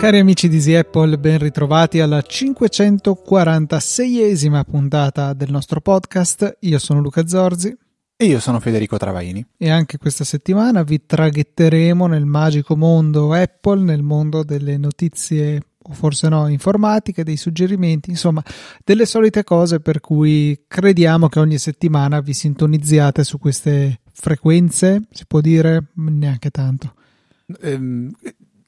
Cari amici di Easy Apple, ben ritrovati alla 546esima puntata del nostro podcast. Io sono Luca Zorzi. E io sono Federico Travaini. E anche questa settimana vi traghetteremo nel magico mondo Apple, nel mondo delle notizie o forse no, informatiche, dei suggerimenti, insomma, delle solite cose per cui crediamo che ogni settimana vi sintonizziate su queste frequenze, si può dire neanche tanto. Ehm,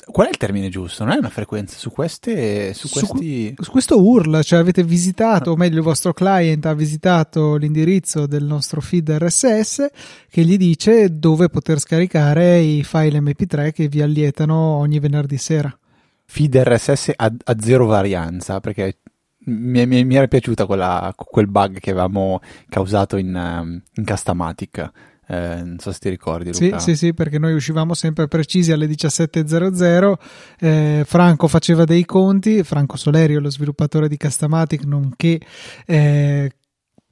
Qual è il termine giusto? Non è una frequenza su queste su, questi... su, su questo URL, cioè avete visitato, o meglio il vostro client ha visitato l'indirizzo del nostro feed RSS che gli dice dove poter scaricare i file MP3 che vi allietano ogni venerdì sera. Feed RSS a, a zero varianza, perché mi, mi, mi era piaciuta quella, quel bug che avevamo causato in, um, in Customatic eh, non so se ti ricordi. Luca. Sì, sì, sì, perché noi uscivamo sempre precisi alle 17.00. Eh, Franco faceva dei conti, Franco Solerio, lo sviluppatore di Castamatic, nonché eh,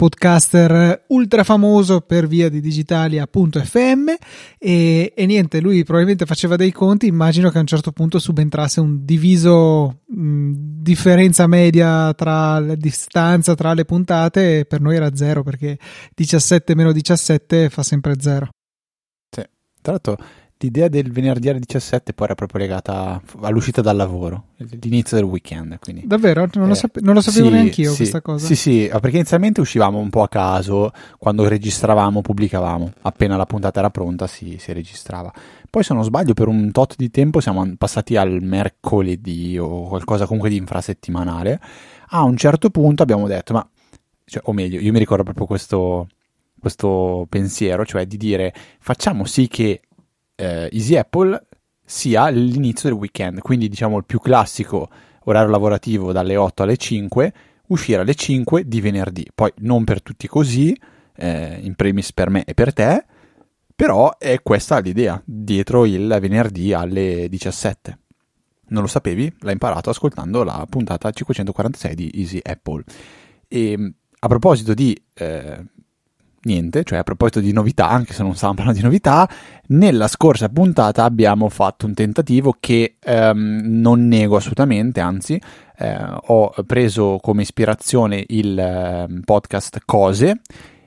podcaster ultra famoso per via di digitalia.fm e, e, niente, lui probabilmente faceva dei conti, immagino che a un certo punto subentrasse un diviso mh, differenza media tra la distanza tra le puntate. E per noi era zero perché 17 meno 17 fa sempre zero. Sì, tra l'altro l'idea del venerdì alle 17 poi era proprio legata all'uscita dal lavoro, l'inizio del weekend. Quindi. Davvero? Non lo, eh, sape- non lo sapevo sì, neanche io sì, questa cosa. Sì, sì, perché inizialmente uscivamo un po' a caso, quando registravamo, pubblicavamo, appena la puntata era pronta si, si registrava. Poi se non sbaglio per un tot di tempo siamo passati al mercoledì o qualcosa comunque di infrasettimanale. A un certo punto abbiamo detto, ma, cioè, o meglio, io mi ricordo proprio questo, questo pensiero, cioè di dire facciamo sì che eh, Easy Apple sia l'inizio del weekend, quindi diciamo il più classico orario lavorativo dalle 8 alle 5, uscire alle 5 di venerdì. Poi non per tutti così, eh, in premis per me e per te, però è questa l'idea, dietro il venerdì alle 17. Non lo sapevi? L'hai imparato ascoltando la puntata 546 di Easy Apple. E a proposito di eh, niente, cioè a proposito di novità, anche se non stiamo parlando di novità, nella scorsa puntata abbiamo fatto un tentativo che ehm, non nego assolutamente, anzi eh, ho preso come ispirazione il eh, podcast Cose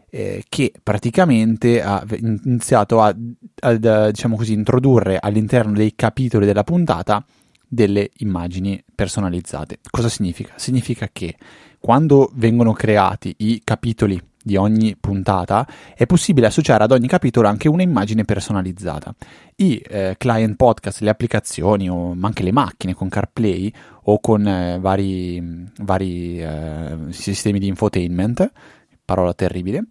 eh, che praticamente ha iniziato a, a diciamo così, introdurre all'interno dei capitoli della puntata delle immagini personalizzate. Cosa significa? Significa che quando vengono creati i capitoli di ogni puntata, è possibile associare ad ogni capitolo anche un'immagine personalizzata. I eh, client podcast, le applicazioni o anche le macchine con CarPlay o con eh, vari, vari eh, sistemi di infotainment, parola terribile,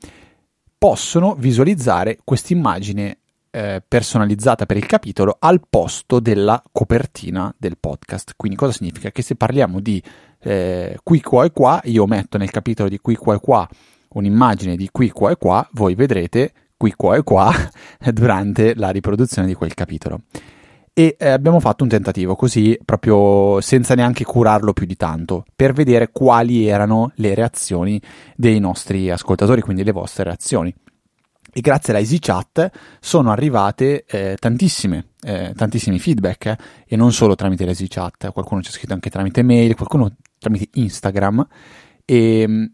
possono visualizzare quest'immagine eh, personalizzata per il capitolo al posto della copertina del podcast. Quindi cosa significa? Che se parliamo di eh, qui, qua e qua, io metto nel capitolo di qui, qua e qua un'immagine di qui, qua e qua, voi vedrete qui, qua e qua durante la riproduzione di quel capitolo. E eh, abbiamo fatto un tentativo così, proprio senza neanche curarlo più di tanto, per vedere quali erano le reazioni dei nostri ascoltatori, quindi le vostre reazioni. E grazie alla EasyChat sono arrivate eh, tantissime, eh, tantissimi feedback, eh, e non solo tramite l'EasyChat, qualcuno ci ha scritto anche tramite mail, qualcuno tramite Instagram. E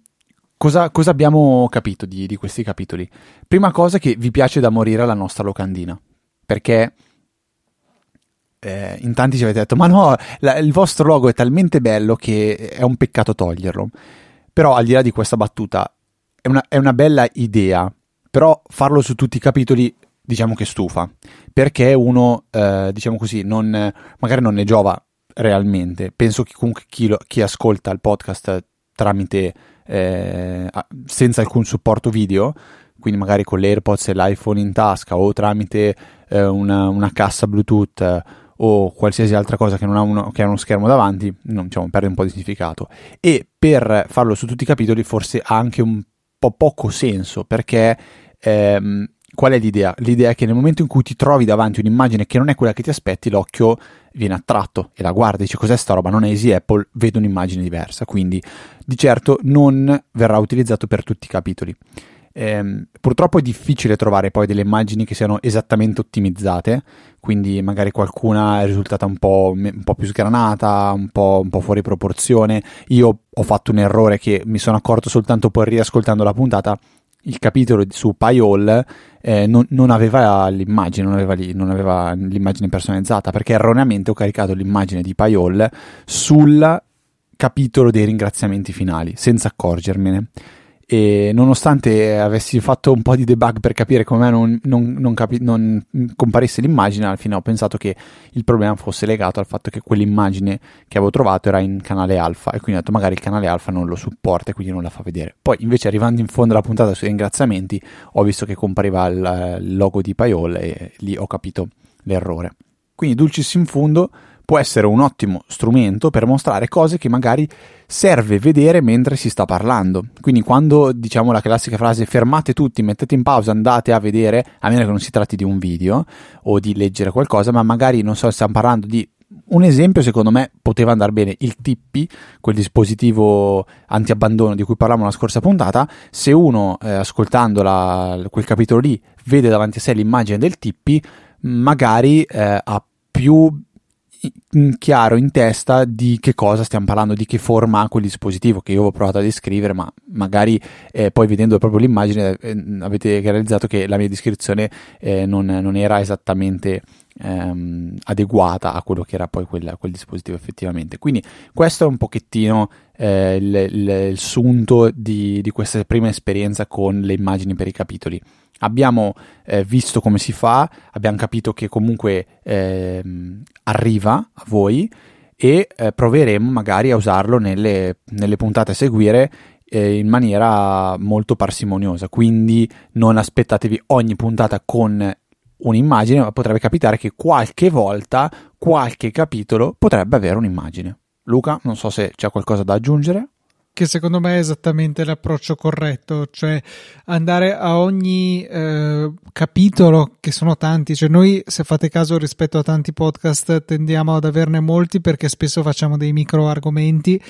Cosa, cosa, abbiamo capito di, di, questi capitoli? Prima cosa che vi piace da morire la nostra locandina, perché eh, in tanti ci avete detto, ma no, la, il vostro logo è talmente bello che è un peccato toglierlo. Però al di là di questa battuta, è una, è una bella idea, però farlo su tutti i capitoli diciamo che stufa, perché uno, eh, diciamo così, non, magari non ne giova realmente. Penso che comunque chi, lo, chi ascolta il podcast tramite eh, senza alcun supporto video, quindi magari con l'AirPods e l'iPhone in tasca o tramite eh, una, una, cassa Bluetooth eh, o qualsiasi altra cosa che non ha uno, che ha uno schermo davanti, non, diciamo, perde un po' di significato. E per farlo su tutti i capitoli forse ha anche un po' poco senso perché ehm, qual è l'idea? L'idea è che nel momento in cui ti trovi davanti un'immagine che non è quella che ti aspetti, l'occhio viene attratto e la guarda e dice cos'è sta roba? Non è Easy Apple, vedo un'immagine diversa. Quindi di certo non verrà utilizzato per tutti i capitoli. Eh, purtroppo è difficile trovare poi delle immagini che siano esattamente ottimizzate, quindi magari qualcuna è risultata un po', un po più sgranata, un po', un po', fuori proporzione. Io ho fatto un errore che mi sono accorto soltanto poi riascoltando la puntata. Il capitolo su Payol eh, non, non, aveva l'immagine, non aveva, non aveva l'immagine personalizzata perché erroneamente ho caricato l'immagine di Payol sul capitolo dei ringraziamenti finali senza accorgermene e nonostante avessi fatto un po' di debug per capire come non, non, non, capi- non, comparisse l'immagine, alla fine ho pensato che il problema fosse legato al fatto che quell'immagine che avevo trovato era in canale alfa e quindi ho detto magari il canale alfa non lo supporta e quindi non la fa vedere. Poi invece arrivando in fondo alla puntata sui ringraziamenti ho visto che compariva il, il logo di Payol e lì ho capito l'errore. Quindi dulcis in fundo può essere un ottimo strumento per mostrare cose che magari serve vedere mentre si sta parlando. Quindi quando diciamo la classica frase fermate tutti, mettete in pausa, andate a vedere, a meno che non si tratti di un video o di leggere qualcosa, ma magari non so, stiamo parlando di un esempio secondo me poteva andare bene il Tippi, quel dispositivo anti-abbandono di cui parlavamo la scorsa puntata, se uno eh, ascoltando la, quel capitolo lì vede davanti a sé l'immagine del Tippi, magari eh, ha più chiaro in testa di che cosa stiamo parlando, di che forma ha quel dispositivo che io ho provato a descrivere, ma magari eh, poi vedendo proprio l'immagine eh, avete realizzato che la mia descrizione eh, non, non, era esattamente ehm, adeguata a quello che era poi quel, quel, dispositivo effettivamente. Quindi questo è un pochettino eh, il, il, il, sunto di, di questa prima esperienza con le immagini per i capitoli. Abbiamo eh, visto come si fa, abbiamo capito che comunque eh, arriva a voi e eh, proveremo magari a usarlo nelle, nelle puntate a seguire eh, in maniera molto parsimoniosa. Quindi non aspettatevi ogni puntata con un'immagine, ma potrebbe capitare che qualche volta qualche capitolo potrebbe avere un'immagine. Luca, non so se c'è qualcosa da aggiungere che secondo me è esattamente l'approccio corretto, cioè andare a ogni eh, capitolo, che sono tanti, cioè noi se fate caso rispetto a tanti podcast tendiamo ad averne molti perché spesso facciamo dei micro argomenti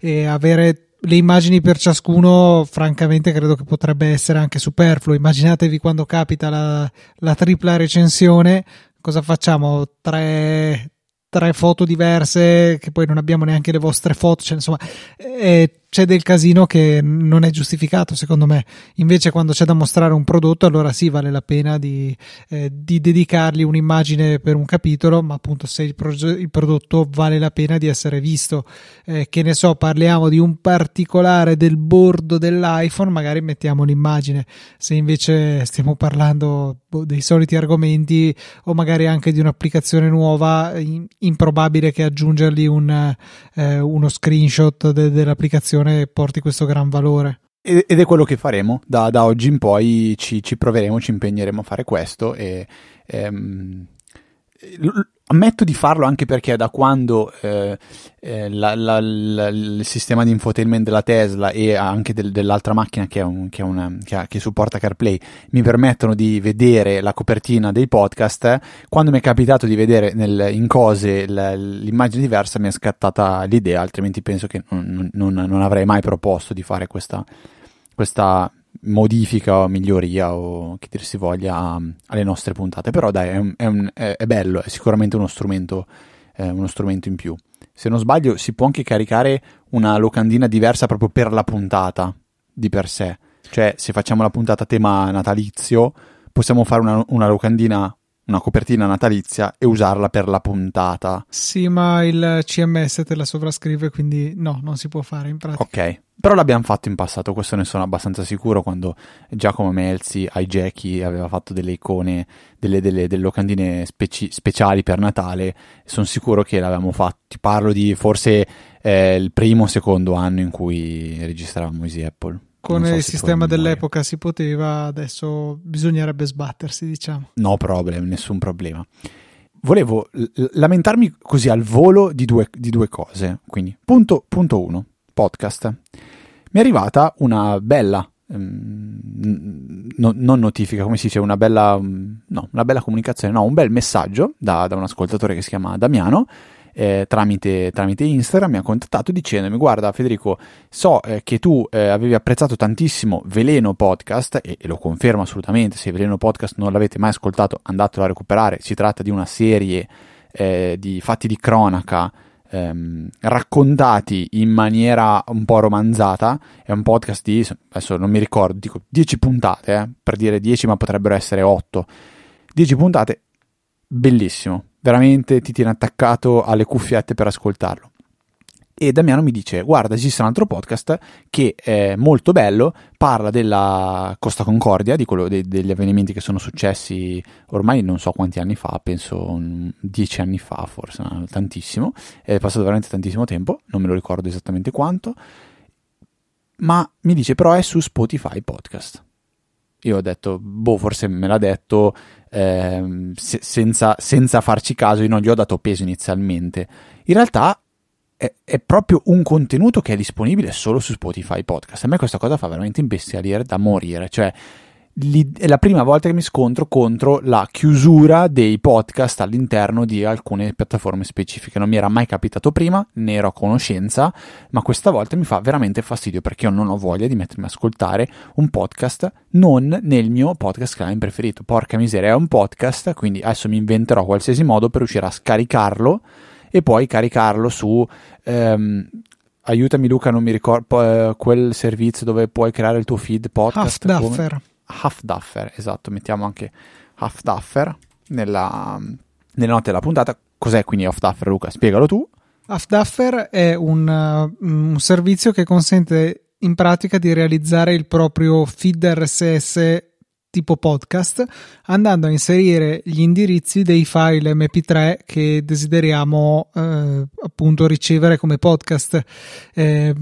e avere le immagini per ciascuno, francamente, credo che potrebbe essere anche superfluo. Immaginatevi quando capita la, la tripla recensione, cosa facciamo? Tre, tre foto diverse, che poi non abbiamo neanche le vostre foto, cioè, insomma, eh, c'è del casino che non è giustificato secondo me. Invece quando c'è da mostrare un prodotto allora sì vale la pena di, eh, di dedicargli un'immagine per un capitolo ma appunto se il, pro- il prodotto vale la pena di essere visto. Eh, che ne so parliamo di un particolare del bordo dell'iPhone magari mettiamo l'immagine. Se invece stiamo parlando boh, dei soliti argomenti o magari anche di un'applicazione nuova improbabile che aggiungergli un, eh, uno screenshot de- dell'applicazione e porti questo gran valore. Ed è quello che faremo, da, da oggi in poi ci, ci, proveremo, ci impegneremo a fare questo e ehm, ammetto di farlo anche perché da quando eh, eh, la, la, la, il sistema di infotainment della Tesla e anche del, dell'altra macchina che, un, che, una, che, ha, che, supporta CarPlay mi permettono di vedere la copertina dei podcast, quando mi è capitato di vedere nel, in cose l'immagine diversa mi è scattata l'idea, altrimenti penso che non, non, non avrei mai proposto di fare questa, questa modifica o miglioria o che dir si voglia alle nostre puntate. Però dai, è, un, è, un, è bello, è sicuramente uno strumento, eh, uno strumento in più. Se non sbaglio, si può anche caricare una locandina diversa proprio per la puntata di per sé. Cioè, se facciamo la puntata tema natalizio, possiamo fare una, una locandina una copertina natalizia e usarla per la puntata. Sì, ma il CMS te la sovrascrive, quindi no, non si può fare in pratica. Ok, però l'abbiamo fatto in passato, questo ne sono abbastanza sicuro, quando Giacomo Melzi ai Jackie aveva fatto delle icone, delle, delle, delle locandine speci- speciali per Natale, sono sicuro che l'avevamo fatto. Ti parlo di forse eh, il primo o secondo anno in cui registravamo Easy Apple con so il sistema dell'epoca si poteva, adesso bisognerebbe sbattersi, diciamo. No problem, nessun problema. Volevo l- lamentarmi così al volo di due, di due cose. Quindi, punto, punto uno, podcast. Mi è arrivata una bella um, no, non notifica, come si dice, una bella, no, una bella comunicazione, no, un bel messaggio da, da un ascoltatore che si chiama Damiano eh, tramite, tramite, Instagram mi ha contattato dicendomi guarda Federico so eh, che tu eh, avevi apprezzato tantissimo Veleno Podcast e, e, lo confermo assolutamente se Veleno Podcast non l'avete mai ascoltato andatelo a recuperare. Si tratta di una serie eh, di fatti di cronaca ehm, raccontati in maniera un po' romanzata. È un podcast di adesso non mi ricordo dico 10 puntate eh, per dire 10 ma potrebbero essere 8 10 puntate bellissimo veramente ti tiene attaccato alle cuffiette per ascoltarlo. E Damiano mi dice: Guarda, esiste un altro podcast che è molto bello, parla della Costa Concordia, di quello, de, degli avvenimenti che sono successi ormai non so quanti anni fa, penso dieci anni fa, forse tantissimo. È passato veramente tantissimo tempo, non me lo ricordo esattamente quanto. Ma mi dice: Però è su Spotify Podcast. Io ho detto, boh, forse me l'ha detto eh, se, senza, senza, farci caso, io non gli ho dato peso inizialmente. In realtà è, è, proprio un contenuto che è disponibile solo su Spotify Podcast. A me questa cosa fa veramente imbestialire da morire. Cioè, è la prima volta che mi scontro contro la chiusura dei podcast all'interno di alcune piattaforme specifiche. Non mi era mai capitato prima, ne ero a conoscenza, ma questa volta mi fa veramente fastidio perché io non ho voglia di mettermi a ascoltare un podcast non nel mio podcast client preferito. Porca miseria, è un podcast, quindi adesso mi inventerò qualsiasi modo per riuscire a scaricarlo e poi caricarlo su ehm, aiutami Luca, non mi ricordo eh, quel servizio dove puoi creare il tuo feed podcast. Half Half-Duffer, esatto, mettiamo anche Half-Duffer nella, nelle note della puntata. Cos'è quindi Half-Duffer, Luca? Spiegalo tu. Half-Duffer è un, uh, un servizio che consente in pratica di realizzare il proprio feed RSS tipo podcast andando a inserire gli indirizzi dei file mp3 che desideriamo eh, appunto ricevere come podcast eh,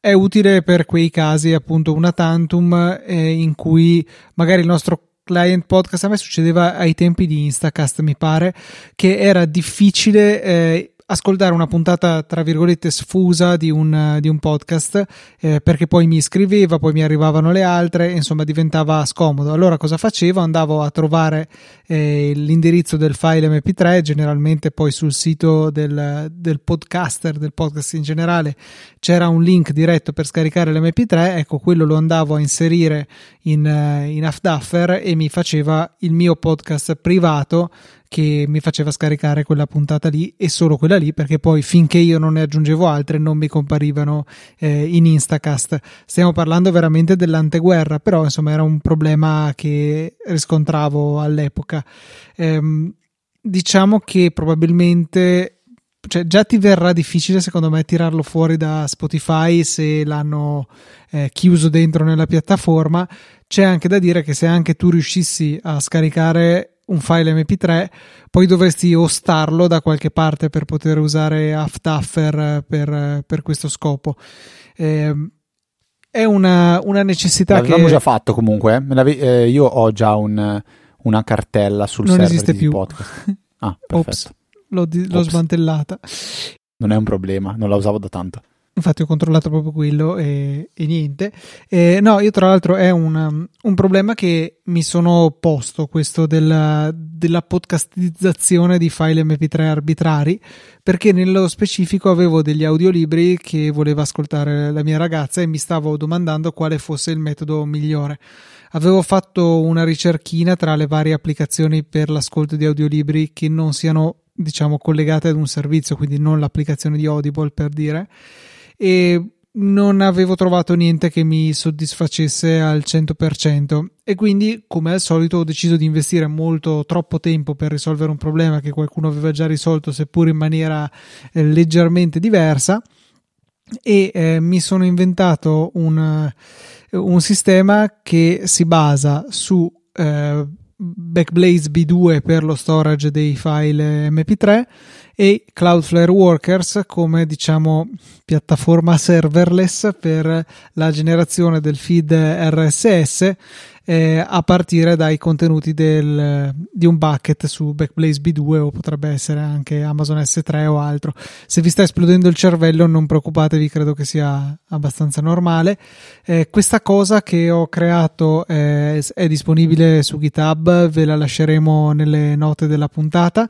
è utile per quei casi appunto una tantum eh, in cui magari il nostro client podcast a me succedeva ai tempi di Instacast mi pare che era difficile eh, ascoltare una puntata tra virgolette sfusa di un, di un podcast eh, perché poi mi iscriveva, poi mi arrivavano le altre, insomma diventava scomodo. Allora cosa facevo? Andavo a trovare eh, l'indirizzo del file MP3, generalmente poi sul sito del, del podcaster, del podcast in generale, c'era un link diretto per scaricare l'MP3, ecco quello lo andavo a inserire in, in Afduffer e mi faceva il mio podcast privato che mi faceva scaricare quella puntata lì e solo quella lì perché poi finché io non ne aggiungevo altre non mi comparivano eh, in Instacast. Stiamo parlando veramente dell'anteguerra, però insomma era un problema che riscontravo all'epoca. Ehm, diciamo che probabilmente cioè, già ti verrà difficile secondo me tirarlo fuori da Spotify se l'hanno eh, chiuso dentro nella piattaforma. C'è anche da dire che se anche tu riuscissi a scaricare un file MP3, poi dovresti ostarlo da qualche parte per poter usare Aftaffer per, per questo scopo. Eh, è una, una necessità L'avevamo che... già fatto comunque, eh? eh, io ho già un, una cartella sul non server di podcast. Ah, perfetto. Ops, l'ho, di- l'ho smantellata. Non è un problema, non la usavo da tanto infatti ho controllato proprio quello e, e niente. Eh, no, io tra l'altro è un, un, problema che mi sono posto, questo della, della podcastizzazione di file mp3 arbitrari, perché nello specifico avevo degli audiolibri che voleva ascoltare la mia ragazza e mi stavo domandando quale fosse il metodo migliore. Avevo fatto una ricerchina tra le varie applicazioni per l'ascolto di audiolibri che non siano diciamo collegate ad un servizio, quindi non l'applicazione di Audible per dire e non avevo trovato niente che mi soddisfacesse al 100% e quindi come al solito ho deciso di investire molto troppo tempo per risolvere un problema che qualcuno aveva già risolto seppur in maniera eh, leggermente diversa. E eh, mi sono inventato un, un, sistema che si basa su eh, Backblaze B2 per lo storage dei file MP3 e Cloudflare Workers come diciamo piattaforma serverless per la generazione del feed RSS eh, a partire dai contenuti del, di un bucket su Backblaze B2 o potrebbe essere anche Amazon S3 o altro. Se vi sta esplodendo il cervello non preoccupatevi, credo che sia abbastanza normale. Eh, questa cosa che ho creato è, è disponibile su GitHub, ve la lasceremo nelle note della puntata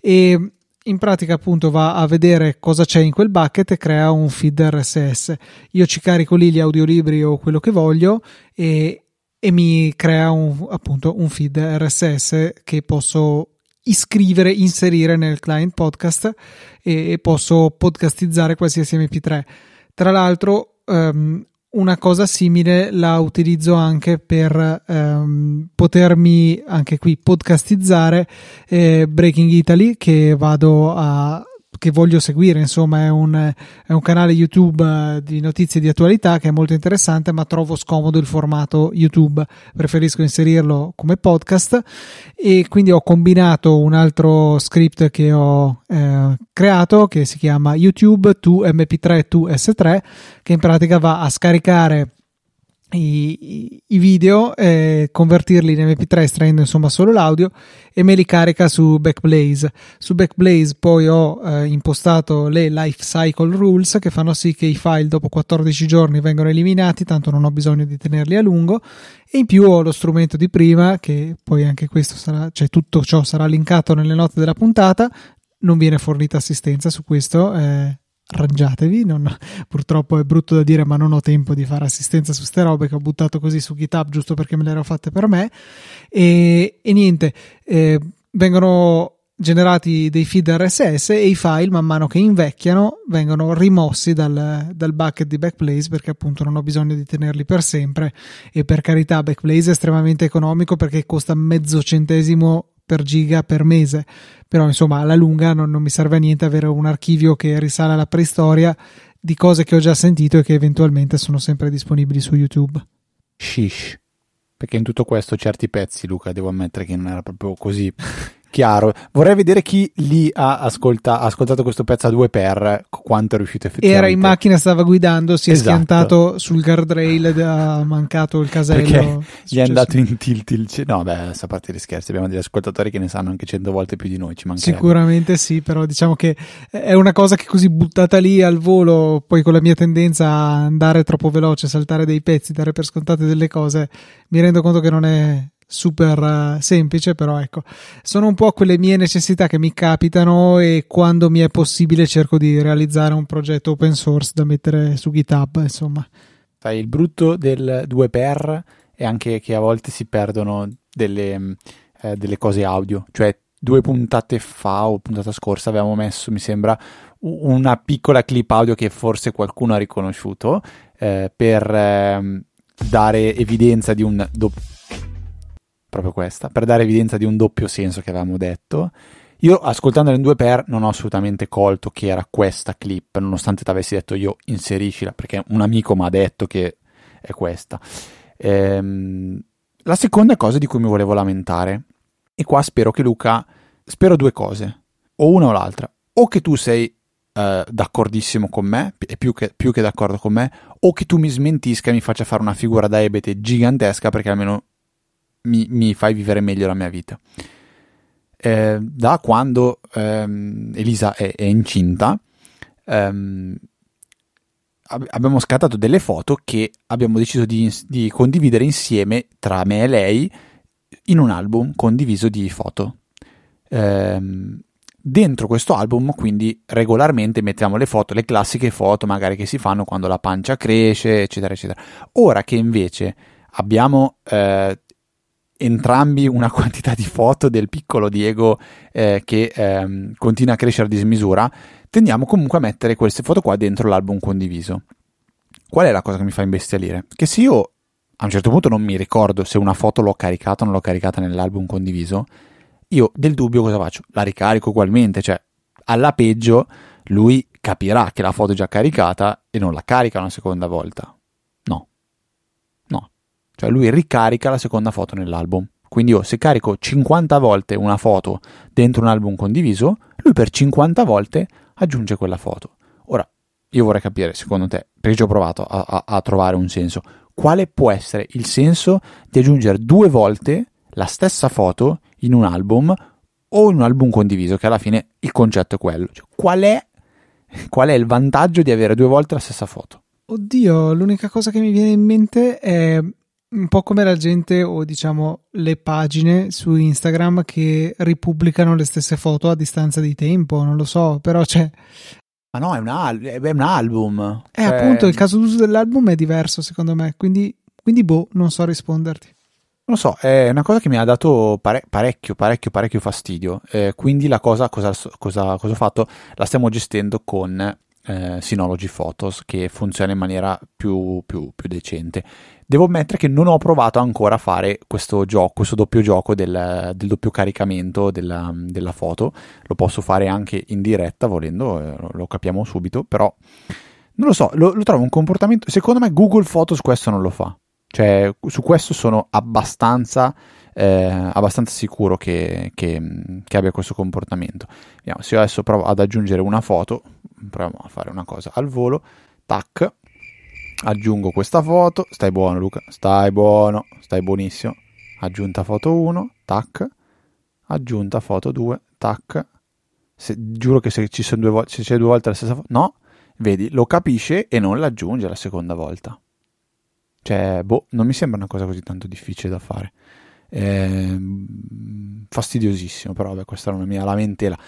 e in pratica appunto va a vedere cosa c'è in quel bucket e crea un feed RSS. Io ci carico lì gli audiolibri o quello che voglio e, e mi crea un, appunto un feed RSS che posso iscrivere, inserire nel client podcast e, e posso podcastizzare qualsiasi MP3. Tra l'altro um, una cosa simile la utilizzo anche per ehm, potermi anche qui podcastizzare eh, Breaking Italy che vado a che voglio seguire, insomma è un, è un canale YouTube eh, di notizie di attualità che è molto interessante, ma trovo scomodo il formato YouTube, preferisco inserirlo come podcast. E quindi ho combinato un altro script che ho eh, creato che si chiama YouTube to MP3 to S3 che in pratica va a scaricare i, i video, eh, convertirli in MP3 estraendo insomma solo l'audio e me li carica su Backblaze. Su Backblaze poi ho eh, impostato le life cycle rules che fanno sì che i file dopo 14 giorni vengano eliminati, tanto non ho bisogno di tenerli a lungo e in più ho lo strumento di prima che poi anche questo sarà, cioè tutto ciò sarà linkato nelle note della puntata. Non viene fornita assistenza su questo, eh, arrangiatevi. Non, purtroppo è brutto da dire, ma non ho tempo di fare assistenza su ste robe che ho buttato così su GitHub giusto perché me le ero fatte per me. E, e niente, eh, vengono generati dei feed RSS e i file man mano che invecchiano vengono rimossi dal, dal, bucket di Backblaze perché appunto non ho bisogno di tenerli per sempre e per carità Backblaze è estremamente economico perché costa mezzo centesimo per giga per mese. Però insomma, alla lunga non, non mi serve a niente avere un archivio che risale alla preistoria di cose che ho già sentito e che eventualmente sono sempre disponibili su YouTube. Shish. Perché in tutto questo certi pezzi, Luca, devo ammettere che non era proprio così chiaro. Vorrei vedere chi lì ha, ascolta, ha ascoltato questo pezzo a due per quanto è riuscito effettivamente. Era in macchina, stava guidando, si è esatto. schiantato sul guardrail, ha mancato il casello. Perché gli è andato in tilt il... No, beh, a parte gli scherzi, abbiamo degli ascoltatori che ne sanno anche cento volte più di noi, ci Sicuramente sì, però diciamo che è una cosa che così buttata lì al volo, poi con la mia tendenza a andare troppo veloce, saltare dei pezzi, dare per scontate delle cose, mi rendo conto che non è super uh, semplice, però ecco, sono un po' quelle mie necessità che mi capitano e quando mi è possibile cerco di realizzare un progetto open source da mettere su GitHub, insomma. Sai, il brutto del 2x è anche che a volte si perdono delle, mm, eh, delle cose audio, cioè due puntate fa o puntata scorsa avevamo messo, mi sembra, una piccola clip audio che forse qualcuno ha riconosciuto eh, per eh, dare evidenza di un doppio proprio questa, per dare evidenza di un doppio senso che avevamo detto. Io ascoltandola in due per non ho assolutamente colto che era questa clip, nonostante ti avessi detto io inseriscila, perché un amico mi ha detto che è questa. Ehm, la seconda cosa di cui mi volevo lamentare, e qua spero che Luca, spero due cose, o una o l'altra, o che tu sei eh, d'accordissimo con me, e più che, più che d'accordo con me, o che tu mi smentisca e mi faccia fare una figura da ebete gigantesca, perché almeno mi, mi fai vivere meglio la mia vita. Eh, da quando ehm, Elisa è, è incinta, ehm, ab- abbiamo scattato delle foto che abbiamo deciso di, di, condividere insieme tra me e lei in un album condiviso di foto. Ehm, dentro questo album quindi regolarmente mettiamo le foto, le classiche foto magari che si fanno quando la pancia cresce, eccetera, eccetera. Ora che invece abbiamo eh, entrambi una quantità di foto del piccolo Diego eh, che ehm, continua a crescere a dismisura, tendiamo comunque a mettere queste foto qua dentro l'album condiviso. Qual è la cosa che mi fa imbestialire? Che se io a un certo punto non mi ricordo se una foto l'ho caricata o non l'ho caricata nell'album condiviso, io del dubbio cosa faccio? La ricarico ugualmente, cioè alla peggio lui capirà che la foto è già caricata e non la carica una seconda volta. Cioè lui ricarica la seconda foto nell'album. Quindi io se carico 50 volte una foto dentro un album condiviso, lui per 50 volte aggiunge quella foto. Ora, io vorrei capire, secondo te, perché ci ho provato a, a, a trovare un senso, quale può essere il senso di aggiungere due volte la stessa foto in un album o in un album condiviso, che alla fine il concetto è quello. Cioè, qual, è, qual è il vantaggio di avere due volte la stessa foto? Oddio, l'unica cosa che mi viene in mente è un po' come la gente o diciamo le pagine su Instagram che ripubblicano le stesse foto a distanza di tempo, non lo so, però c'è... Ma no, è un, al- è un album. Eh, cioè... appunto, il caso d'uso dell'album è diverso secondo me, quindi, quindi boh, non so risponderti. Non lo so, è una cosa che mi ha dato pare- parecchio, parecchio, parecchio fastidio. Eh, quindi la cosa, cosa, cosa, cosa ho fatto? La stiamo gestendo con eh, Synology Photos che funziona in maniera più, più, più, decente. Devo ammettere che non ho provato ancora a fare questo gioco, questo doppio gioco del, del doppio caricamento della, della, foto. Lo posso fare anche in diretta volendo, eh, lo capiamo subito, però non lo so, lo, lo trovo un comportamento. Secondo me Google Photos questo non lo fa. Cioè, su questo sono abbastanza, eh, abbastanza sicuro che, che, che, abbia questo comportamento. Vediamo, se io adesso provo ad aggiungere una foto, proviamo a fare una cosa. Al volo, tac, aggiungo questa foto, stai buono Luca, stai buono, stai buonissimo, aggiunta foto 1, tac, aggiunta foto 2, tac, se, giuro che se ci sono due volte, se c'è due volte la stessa foto, no, vedi, lo capisce e non l'aggiunge la seconda volta. Cioè, boh, non mi sembra una cosa così tanto difficile da fare. Eh, fastidiosissimo, però vabbè, questa è una mia lamentela.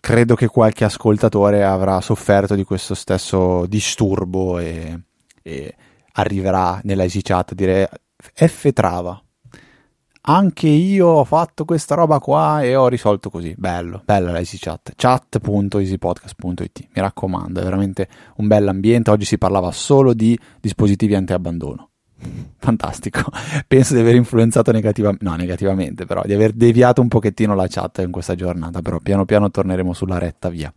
Credo che qualche ascoltatore avrà sofferto di questo stesso disturbo e, e arriverà nella easy chat a dire F trava. Anche io ho fatto questa roba qua e ho risolto così. Bello, bella la easy chat. chat.easypodcast.it. Mi raccomando, è veramente un bell'ambiente. Oggi si parlava solo di dispositivi anti-abbandono. Fantastico. Penso di aver influenzato negativamente, no, negativamente, però di aver deviato un pochettino la chat in questa giornata, però piano piano torneremo sulla retta via.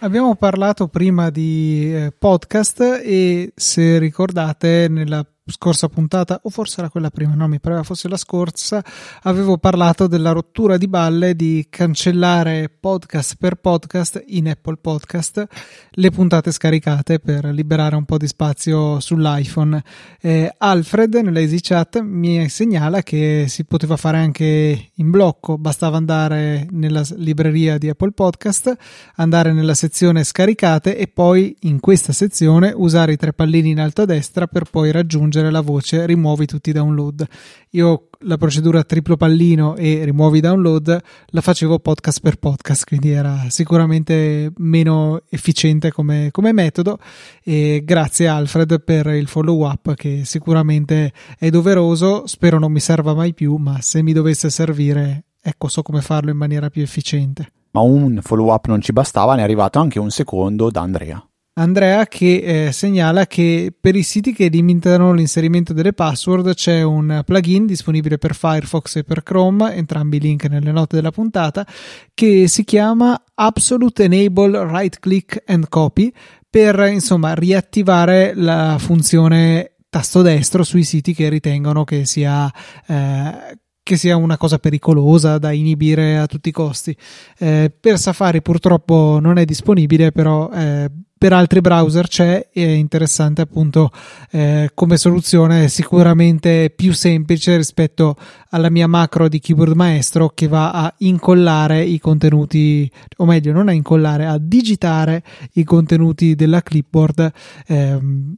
Abbiamo parlato prima di eh, podcast e se ricordate nella scorsa puntata, o forse era quella prima, no, mi pareva fosse la scorsa, avevo parlato della rottura di balle di cancellare podcast per podcast in Apple Podcast le puntate scaricate per liberare un po' di spazio sull'iPhone. Eh, Alfred nell'Easy Chat mi segnala che si poteva fare anche in blocco, bastava andare nella libreria di Apple Podcast, andare nella sezione scaricate e poi in questa sezione usare i tre pallini in alto a destra per poi raggiungere aggiungere la voce rimuovi tutti i download. Io la procedura triplo pallino e rimuovi i download la facevo podcast per podcast, quindi era sicuramente meno efficiente come, come metodo. E grazie Alfred per il follow up che sicuramente è doveroso. Spero non mi serva mai più, ma se mi dovesse servire, ecco, so come farlo in maniera più efficiente. Ma un follow up non ci bastava, ne è arrivato anche un secondo da Andrea. Andrea che eh, segnala che per i siti che limitano l'inserimento delle password c'è un plugin disponibile per Firefox e per Chrome, entrambi i link nelle note della puntata, che si chiama Absolute Enable Right Click and Copy per insomma riattivare la funzione tasto destro sui siti che ritengono che sia eh, che sia una cosa pericolosa da inibire a tutti i costi. Eh, per Safari purtroppo non è disponibile, però eh, per altri browser c'è è interessante appunto eh, come soluzione. Sicuramente più semplice rispetto alla mia macro di keyboard maestro che va a incollare i contenuti o meglio non a incollare a digitare i contenuti della clipboard ehm,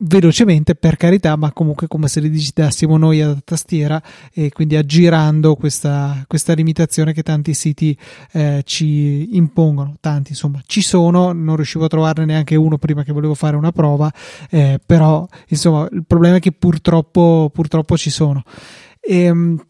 velocemente per carità ma comunque come se li digitassimo noi a tastiera e quindi aggirando questa, questa limitazione che tanti siti eh, ci impongono. Tanti insomma ci sono non riuscivo a trovarne neanche uno prima che volevo fare una prova eh, però insomma il problema è che purtroppo purtroppo ci sono. E, ehm,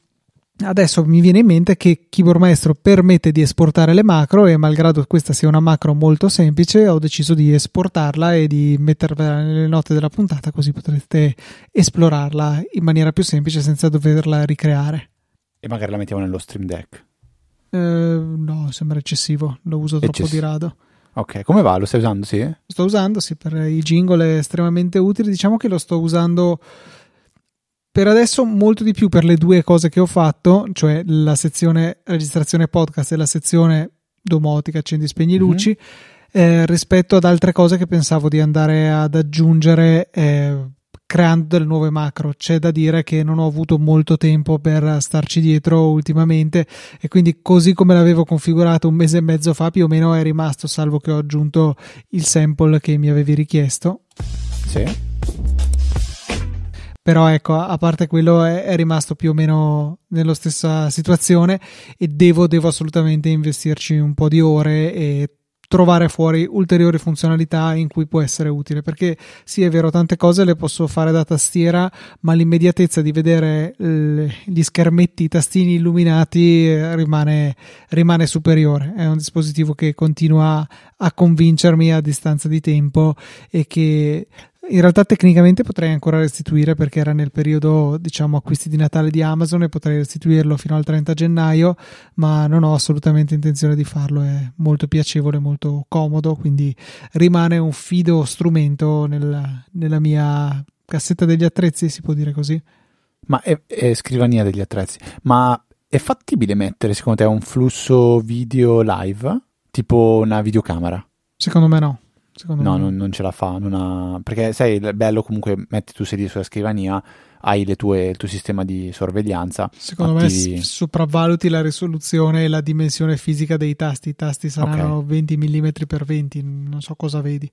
Adesso mi viene in mente che Keyboard Maestro permette di esportare le macro e malgrado questa sia una macro molto semplice ho deciso di esportarla e di metterla nelle note della puntata così potrete esplorarla in maniera più semplice senza doverla ricreare. E magari la mettiamo nello Stream Deck? Eh, no, sembra eccessivo, lo uso troppo Eccess- di rado. Ok, come va? Lo stai usando? Sì? Sto usando, sì, per i jingle è estremamente utile. Diciamo che lo sto usando per adesso molto di più per le due cose che ho fatto, cioè la sezione registrazione podcast e la sezione domotica, accendi spegni mhm. luci, mm-hmm. eh, rispetto ad altre cose che pensavo di andare ad aggiungere eh, creando delle nuove macro. C'è da dire che non ho avuto molto tempo per starci dietro ultimamente e quindi così come l'avevo configurato un mese e mezzo fa più o meno è rimasto, salvo che ho aggiunto il sample che mi avevi richiesto. Sì. Però ecco, a parte quello è, è rimasto più o meno nella stessa situazione e devo, devo assolutamente investirci un po' di ore e trovare fuori ulteriori funzionalità in cui può essere utile. Perché sì è vero tante cose le posso fare da tastiera ma l'immediatezza di vedere gli schermetti i tastini illuminati eh, rimane, rimane superiore. È un dispositivo che continua a convincermi a distanza di tempo e che in realtà tecnicamente potrei ancora restituire perché era nel periodo diciamo acquisti di Natale di Amazon e potrei restituirlo fino al 30 gennaio ma non ho assolutamente intenzione di farlo è molto piacevole molto comodo quindi rimane un fido strumento nel, nella mia cassetta degli attrezzi si può dire così? Ma è, è scrivania degli attrezzi. Ma è fattibile mettere secondo te un flusso video live? Tipo una videocamera? Secondo me no Secondo no, me. non, non, ce la fa. Ha... Perché sai, il bello comunque metti tu sedili sulla scrivania, hai tue, il tuo sistema di sorveglianza. Secondo attivi... me sopravvaluti la risoluzione e la dimensione fisica dei tasti. I tasti saranno okay. 20 mm per 20, non so cosa vedi.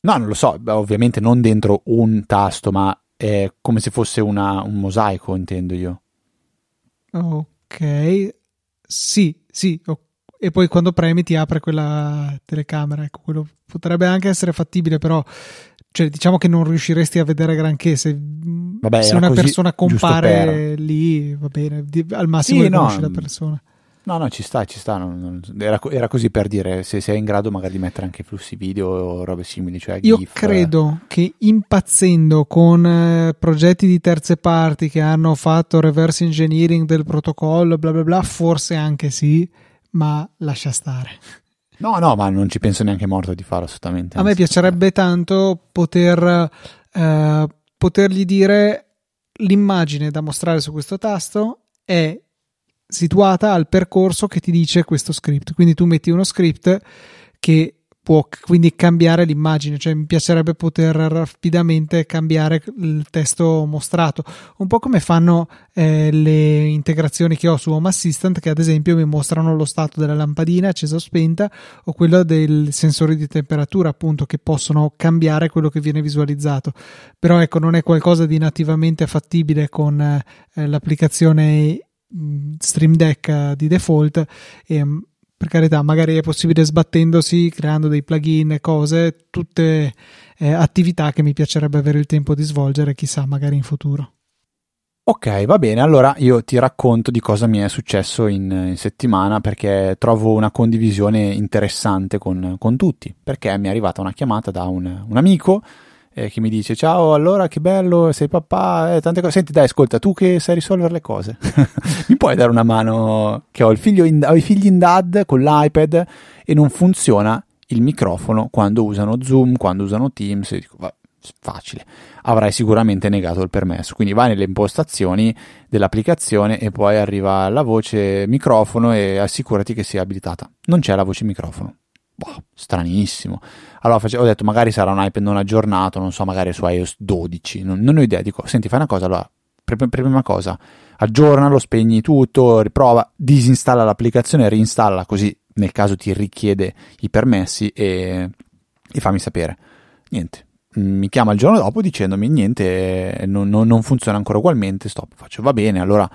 No, non lo so, ovviamente non dentro un tasto, ma è come se fosse una, un mosaico, intendo io. Ok, sì, sì, ok e poi quando premi ti apre quella telecamera. Ecco, quello potrebbe anche essere fattibile, però cioè, diciamo che non riusciresti a vedere granché se, Vabbè, se una persona compare lì, va bene, al massimo sì, riconosci no, la persona. No, no, ci sta, ci sta. Non, non, era, era, così per dire se sei in grado magari di mettere anche flussi video o robe simili. Cioè Io GIF. credo che impazzendo con eh, progetti di terze parti che hanno fatto reverse engineering del protocollo, bla bla bla, forse anche sì ma lascia stare. No, no, ma non ci penso neanche morto di farlo assolutamente. A me piacerebbe tanto poter eh, potergli dire l'immagine da mostrare su questo tasto è situata al percorso che ti dice questo script. Quindi tu metti uno script che può quindi cambiare l'immagine, cioè mi piacerebbe poter rapidamente cambiare il testo mostrato, un po' come fanno eh, le integrazioni che ho su Home Assistant che ad esempio mi mostrano lo stato della lampadina accesa o spenta o quello dei sensori di temperatura appunto che possono cambiare quello che viene visualizzato, però ecco non è qualcosa di nativamente fattibile con eh, l'applicazione mm, Stream Deck di default e per carità, magari è possibile sbattendosi, creando dei plugin e cose, tutte eh, attività che mi piacerebbe avere il tempo di svolgere, chissà, magari in futuro. Ok, va bene, allora io ti racconto di cosa mi è successo in, in settimana perché trovo una condivisione interessante con, con, tutti, perché mi è arrivata una chiamata da un, un amico eh, che mi dice ciao allora che bello sei papà eh, tante cose senti dai ascolta tu che sai risolvere le cose mi puoi dare una mano che ho, in, ho i figli in dad con l'iPad e non funziona il microfono quando usano Zoom quando usano Teams dico va, facile avrai sicuramente negato il permesso. Quindi vai nelle impostazioni dell'applicazione e poi arriva la voce microfono e assicurati che sia abilitata. Non c'è la voce microfono boh, stranissimo. Allora face- ho detto, magari sarà un iPad non aggiornato, non so, magari su iOS 12, non, non ho idea. Dico, senti, fai una cosa, allora, per, prima cosa, aggiornalo, spegni tutto, riprova, disinstalla l'applicazione, reinstalla, così nel caso ti richiede i permessi e, e fammi sapere. Niente. Mi chiama il giorno dopo dicendomi niente, non, non, non funziona ancora ugualmente. Stop. Faccio va bene, allora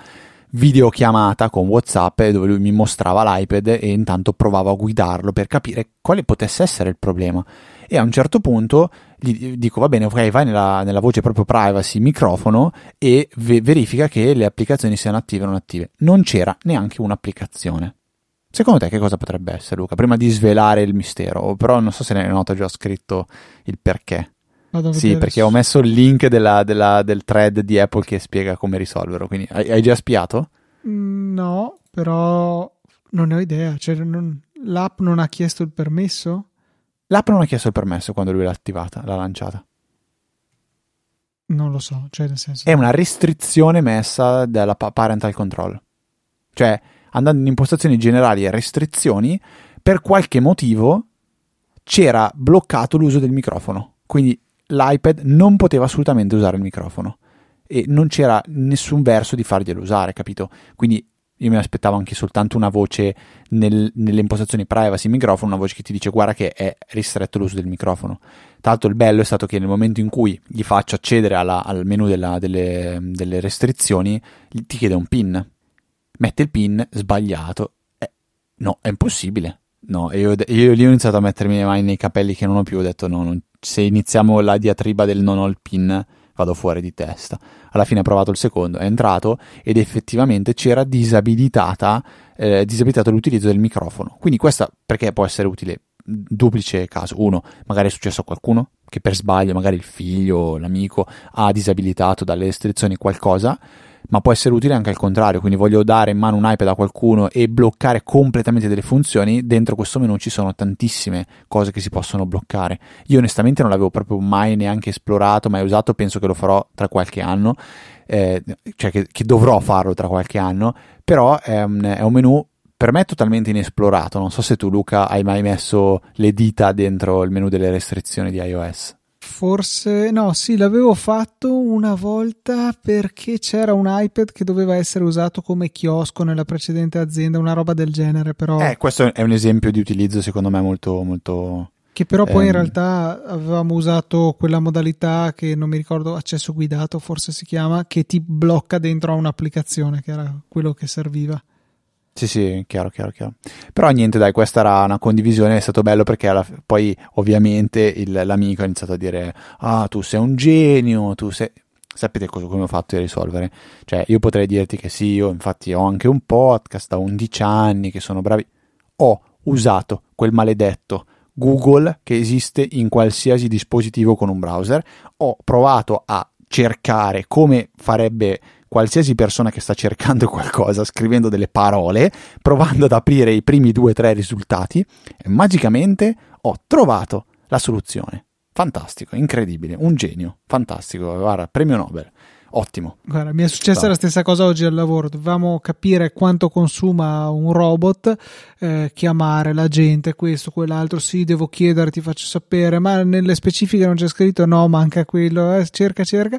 videochiamata con WhatsApp dove lui mi mostrava l'iPad e intanto provavo a guidarlo per capire quale potesse essere il problema. E a un certo punto gli dico: Va bene, ok, vai nella, nella voce proprio privacy, microfono e ve- verifica che le applicazioni siano attive o non attive. Non c'era neanche un'applicazione. Secondo te che cosa potrebbe essere, Luca? Prima di svelare il mistero, però non so se ne nota già scritto il perché. Sì, perché ho messo il link della, della, del thread di Apple che spiega come risolverlo. Quindi hai, hai già spiato? Mm, no, però non ne ho idea. Cioè, non, l'app non ha chiesto il permesso? L'app non ha chiesto il permesso quando lui l'ha attivata, l'ha lanciata. Non lo so, cioè nel senso... È una restrizione messa dalla parental control. Cioè, andando in impostazioni generali e restrizioni, per qualche motivo c'era bloccato l'uso del microfono. Quindi l'iPad non poteva assolutamente usare il microfono e non c'era nessun verso di farglielo usare, capito? Quindi io mi aspettavo anche soltanto una voce nel, nelle impostazioni privacy microfono, una voce che ti dice guarda che è ristretto l'uso del microfono. Tra l'altro il bello è stato che nel momento in cui gli faccio accedere alla, al menu della, delle, delle, restrizioni, ti chiede un pin. Mette il pin sbagliato. Eh, no, è impossibile. No, io, io lì ho iniziato a mettermi le mani nei capelli che non ho più, ho detto no, non, se iniziamo la diatriba del non il pin vado fuori di testa. Alla fine ha provato il secondo, è entrato ed effettivamente c'era disabilitata, eh, disabilitato l'utilizzo del microfono. Quindi questa perché può essere utile? Duplice caso. Uno, magari è successo a qualcuno che per sbaglio, magari il figlio, l'amico, ha disabilitato dalle restrizioni qualcosa ma può essere utile anche al contrario, quindi voglio dare in mano un iPad a qualcuno e bloccare completamente delle funzioni, dentro questo menu ci sono tantissime cose che si possono bloccare. Io onestamente non l'avevo proprio mai neanche esplorato, mai usato, penso che lo farò tra qualche anno, eh, cioè che, che, dovrò farlo tra qualche anno, però un, è un menu per me totalmente inesplorato, non so se tu Luca hai mai messo le dita dentro il menu delle restrizioni di iOS. Forse no, sì, l'avevo fatto una volta perché c'era un iPad che doveva essere usato come chiosco nella precedente azienda, una roba del genere, però Eh, questo è un esempio di utilizzo secondo me molto molto che però poi ehm... in realtà avevamo usato quella modalità che non mi ricordo, accesso guidato forse si chiama, che ti blocca dentro a un'applicazione, che era quello che serviva. Sì, sì, chiaro, chiaro, chiaro. Però niente, dai, questa era una condivisione, è stato bello perché alla, poi ovviamente il, l'amico ha iniziato a dire, ah, tu sei un genio, tu sei... Sapete cosa, come ho fatto a risolvere? Cioè, io potrei dirti che sì, io infatti ho anche un podcast da 11 anni, che sono bravi. Ho usato quel maledetto Google che esiste in qualsiasi dispositivo con un browser. Ho provato a cercare come farebbe qualsiasi persona che sta cercando qualcosa, scrivendo delle parole, provando ad aprire i primi due o tre risultati e magicamente ho trovato la soluzione. Fantastico, incredibile, un genio, fantastico, guarda, premio Nobel. Ottimo. Guarda, mi è successa la stessa cosa oggi al lavoro. Dovevamo capire quanto consuma un robot, eh, chiamare la gente, questo, quell'altro. Sì, devo chiedere, ti faccio sapere, ma nelle specifiche non c'è scritto no, manca quello. Eh, cerca, cerca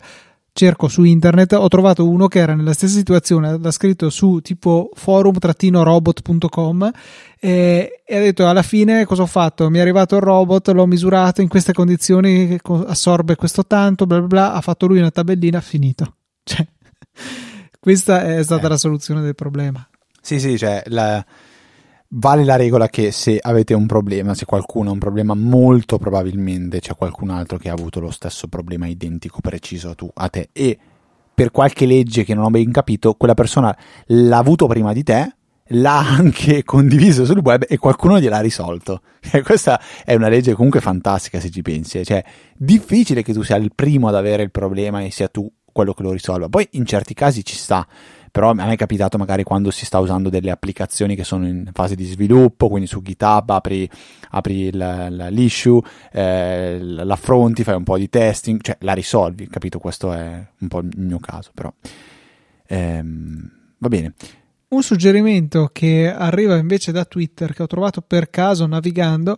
cerco su internet, ho trovato uno che era nella stessa situazione, l'ha scritto su tipo forum-robot.com e, e ha detto alla fine cosa ho fatto? Mi è arrivato il robot, l'ho misurato in queste condizioni, assorbe questo tanto, bla bla bla, ha fatto lui una tabellina, finito. Cioè, questa è stata eh. la soluzione del problema. Sì, sì, cioè la vale la regola che se avete un problema, se qualcuno ha un problema, molto probabilmente c'è qualcun altro che ha avuto lo stesso problema identico, preciso a, tu, a te. E per qualche legge che non ho ben capito, quella persona l'ha avuto prima di te, l'ha anche condiviso sul web e qualcuno gliel'ha risolto. E questa è una legge comunque fantastica se ci pensi. Cioè, difficile che tu sia il primo ad avere il problema e sia tu quello che lo risolva. Poi in certi casi ci sta però a me è capitato magari quando si sta usando delle applicazioni che sono in fase di sviluppo, quindi su GitHub apri, apri l'issue, eh, l'affronti, fai un po' di testing, cioè la risolvi, capito? Questo è un po' il mio caso, però ehm, va bene. Un suggerimento che arriva invece da Twitter, che ho trovato per caso navigando,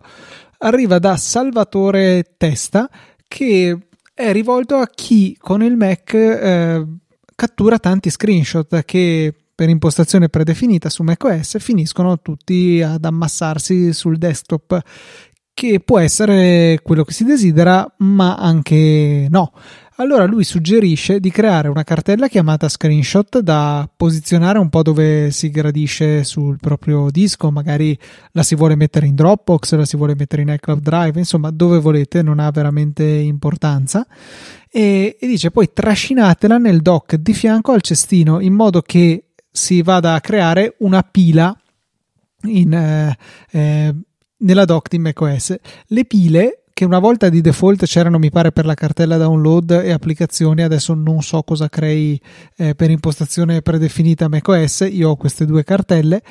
arriva da Salvatore Testa, che è rivolto a chi con il Mac eh, cattura tanti screenshot che per impostazione predefinita su macOS finiscono tutti ad ammassarsi sul desktop che può essere quello che si desidera ma anche no allora lui suggerisce di creare una cartella chiamata screenshot da posizionare un po' dove si gradisce sul proprio disco, magari la si vuole mettere in Dropbox, la si vuole mettere in iCloud Drive, insomma dove volete, non ha veramente importanza. E, e dice poi trascinatela nel dock di fianco al cestino in modo che si vada a creare una pila in, eh, eh, nella dock di macOS. Le pile che una volta di default c'erano mi pare per la cartella download e applicazioni. Adesso non so cosa crei eh, per impostazione predefinita macOS. Io ho queste due cartelle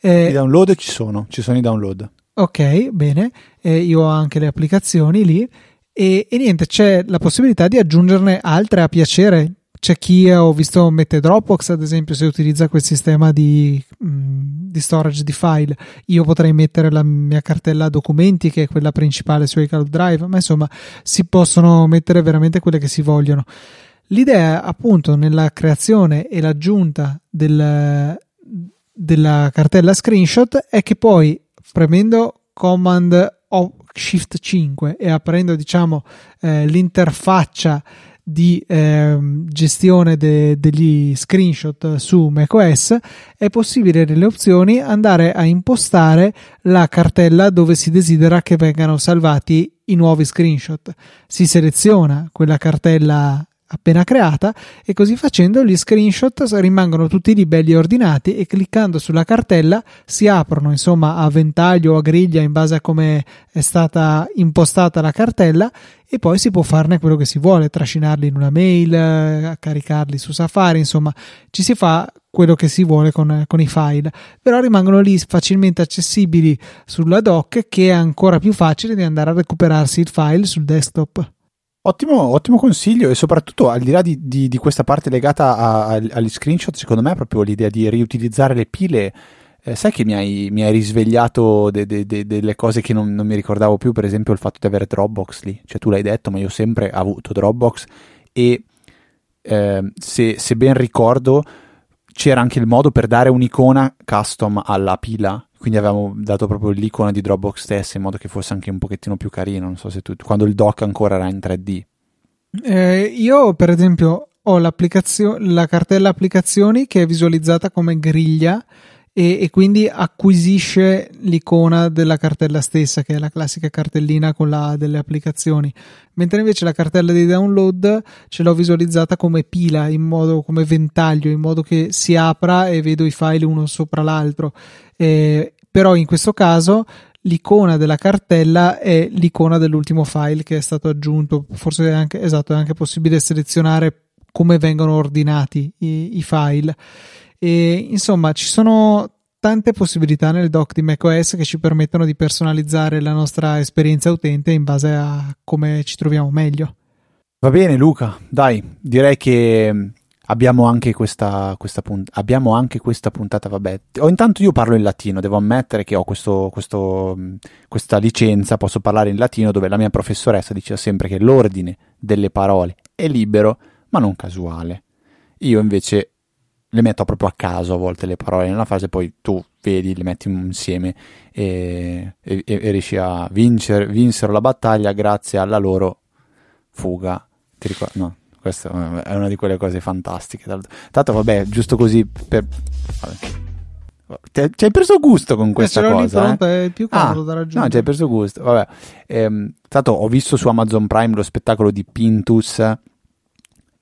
eh, i download ci sono ci sono i download. Ok bene. Eh, io ho anche le applicazioni lì. E, e niente c'è la possibilità di aggiungerne altre a piacere c'è chi ho visto mette Dropbox ad esempio se utilizza quel sistema di, mm, di, storage di file. Io potrei mettere la mia cartella documenti che è quella principale su iCloud Drive ma insomma si possono mettere veramente quelle che si vogliono. L'idea appunto nella creazione e l'aggiunta del, della cartella screenshot è che poi premendo command o shift 5 e aprendo diciamo eh, l'interfaccia di eh, gestione de- degli screenshot su macOS è possibile nelle opzioni andare a impostare la cartella dove si desidera che vengano salvati i nuovi screenshot. Si seleziona quella cartella appena creata e così facendo gli screenshot rimangono tutti lì belli ordinati e cliccando sulla cartella si aprono insomma a ventaglio o a griglia in base a come è stata impostata la cartella e poi si può farne quello che si vuole, trascinarli in una mail, caricarli su Safari, insomma ci si fa quello che si vuole con, con i file, però rimangono lì facilmente accessibili sulla dock che è ancora più facile di andare a recuperarsi il file sul desktop. Ottimo, ottimo, consiglio e soprattutto al di là di, di, di questa parte legata a, a, agli screenshot, secondo me è proprio l'idea di riutilizzare le pile. Eh, sai che mi hai, mi hai risvegliato de, de, de, delle cose che non, non, mi ricordavo più, per esempio il fatto di avere Dropbox lì. Cioè tu l'hai detto, ma io ho sempre avuto Dropbox e eh, se, se ben ricordo c'era anche il modo per dare un'icona custom alla pila quindi avevamo dato proprio l'icona di Dropbox stessa in modo che fosse anche un pochettino più carino, non so se tu, quando il dock ancora era in 3D. Eh, io per esempio ho la cartella applicazioni che è visualizzata come griglia e, e, quindi acquisisce l'icona della cartella stessa, che è la classica cartellina con la delle applicazioni. Mentre invece la cartella di download ce l'ho visualizzata come pila, in modo come ventaglio, in modo che si apra e vedo i file uno sopra l'altro. Eh, però in questo caso l'icona della cartella è l'icona dell'ultimo file che è stato aggiunto. Forse è anche, esatto, è anche possibile selezionare come vengono ordinati i, i file. E insomma, ci sono tante possibilità nel dock di macOS che ci permettono di personalizzare la nostra esperienza utente in base a come ci troviamo meglio. Va bene, Luca, dai, direi che abbiamo anche questa, questa, punt- abbiamo anche questa puntata. Vabbè, o intanto io parlo in latino, devo ammettere che ho questo, questo, questa licenza, posso parlare in latino, dove la mia professoressa diceva sempre che l'ordine delle parole è libero, ma non casuale. Io invece le metto proprio a caso a volte le parole nella frase, poi tu vedi, le metti insieme e, e, e riesci a vincere, vinsero la battaglia grazie alla loro fuga. Ti ricordo? No, questa è una di quelle cose fantastiche. Tanto, vabbè, giusto così per... Ti hai preso gusto con questa eh, cosa? Eh? È più comodo ah, da raggiungere. No, ci hai preso gusto. Vabbè. Ehm, tanto ho visto su Amazon Prime lo spettacolo di Pintus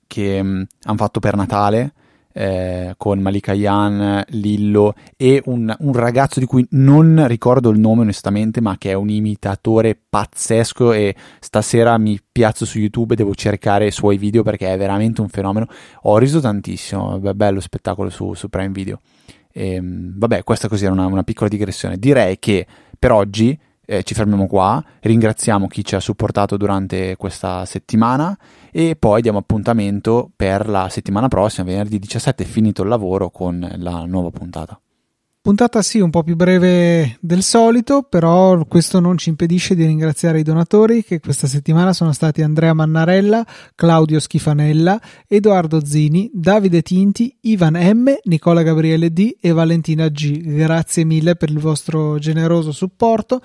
che mm, hanno fatto per Natale eh, con Malika Yan, Lillo e un, un, ragazzo di cui non ricordo il nome onestamente, ma che è un imitatore pazzesco e stasera mi piazzo su YouTube e devo cercare i suoi video perché è veramente un fenomeno. Ho riso tantissimo, è bello spettacolo su, su Prime Video. E, ehm, vabbè, questa così era una, una piccola digressione. Direi che per oggi eh, ci fermiamo qua, ringraziamo chi ci ha supportato durante questa settimana e poi diamo appuntamento per la settimana prossima, venerdì 17, finito il lavoro con la nuova puntata. Puntata sì, un po' più breve del solito, però questo non ci impedisce di ringraziare i donatori che questa settimana sono stati Andrea Mannarella, Claudio Schifanella, Edoardo Zini, Davide Tinti, Ivan M, Nicola Gabriele D e Valentina G. Grazie mille per il vostro generoso supporto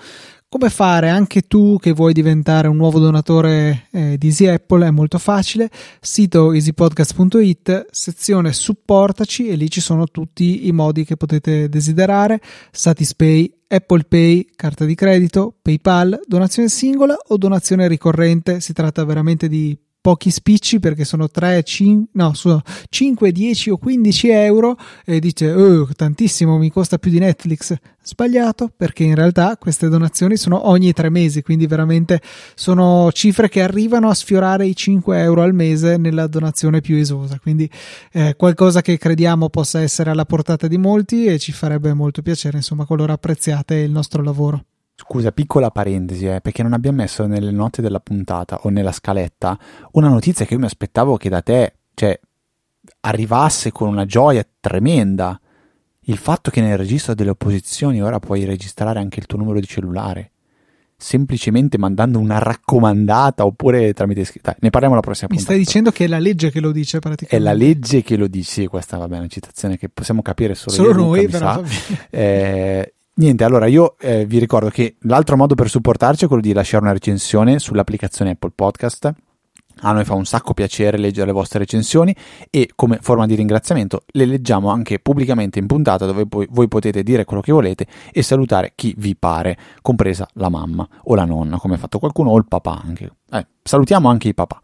come fare anche tu che vuoi diventare un nuovo donatore eh, di Easy Apple è molto facile. Sito easypodcast.it sezione supportaci e lì ci sono tutti i modi che potete desiderare. Satispay, Apple Pay, carta di credito, PayPal, donazione singola o donazione ricorrente. Si tratta veramente di pochi spicci perché sono 3, 5, no, sono 5, 10 o 15 euro e dice oh, tantissimo mi costa più di Netflix. Sbagliato perché in realtà queste donazioni sono ogni tre mesi quindi veramente sono cifre che arrivano a sfiorare i 5 euro al mese nella donazione più esosa. Quindi eh, qualcosa che crediamo possa essere alla portata di molti e ci farebbe molto piacere insomma qualora apprezziate il nostro lavoro Scusa, piccola parentesi, eh, perché non abbiamo messo nelle note della puntata o nella scaletta una notizia che io mi aspettavo che da te, cioè, arrivasse con una gioia tremenda il fatto che nel registro delle opposizioni ora puoi registrare anche il tuo numero di cellulare semplicemente mandando una raccomandata oppure tramite scritto. Ne parliamo la prossima Mi puntata. stai dicendo che è la legge che lo dice praticamente? È la legge che lo dice, sì, questa vabbè, è una citazione che possiamo capire solo, Solo io noi, mi però. va bene. Eh, niente, allora io eh, vi ricordo che l'altro modo per supportarci è quello di lasciare una recensione sull'applicazione Apple Podcast. A noi fa un sacco piacere leggere le vostre recensioni e come forma di ringraziamento le leggiamo anche pubblicamente in puntata dove poi voi potete dire quello che volete e salutare chi vi pare, compresa la mamma o la nonna, come ha fatto qualcuno, o il papà anche. Eh, salutiamo anche i papà.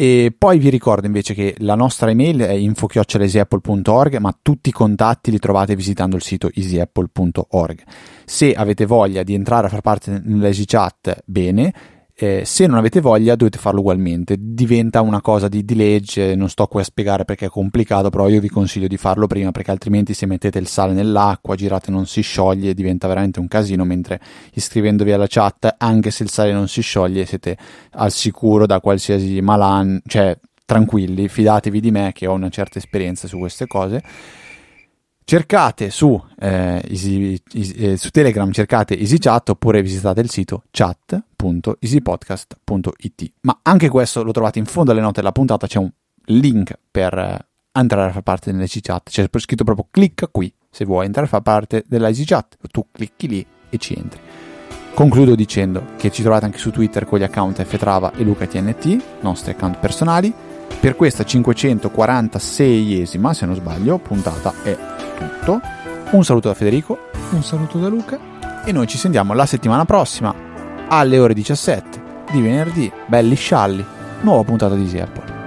E poi vi ricordo invece che la nostra email è info-easyapple.org, ma tutti i contatti li trovate visitando il sito easyapple.org. Se avete voglia di entrare a far parte nell'Easy Chat, bene. Eh, se non avete voglia dovete farlo ugualmente, diventa una cosa di, di legge, non sto qui a spiegare perché è complicato, però io vi consiglio di farlo prima perché altrimenti se mettete il sale nell'acqua, girate non si scioglie, diventa veramente un casino, mentre iscrivendovi alla chat, anche se il sale non si scioglie, siete al sicuro da qualsiasi malan, cioè tranquilli, fidatevi di me che ho una certa esperienza su queste cose. Cercate su, eh, Easy- Easy- eh, su Telegram, cercate EasyChat oppure visitate il sito chat.easypodcast.it. Ma anche questo lo trovate in fondo alle note della puntata, c'è un link per eh, entrare a far parte dell'EasyChat. C'è scritto proprio clicca qui se vuoi entrare a far parte della EasyChat. Tu clicchi lì e ci entri. Concludo dicendo che ci trovate anche su Twitter con gli account ftrava e lucatnt, nostri account personali. Per questa 546esima, se non sbaglio, puntata è tutto. Un saluto da Federico Un saluto da Luca. e noi ci sentiamo la settimana prossima alle ore 17 di venerdì, belli scialli, nuova puntata di Easy.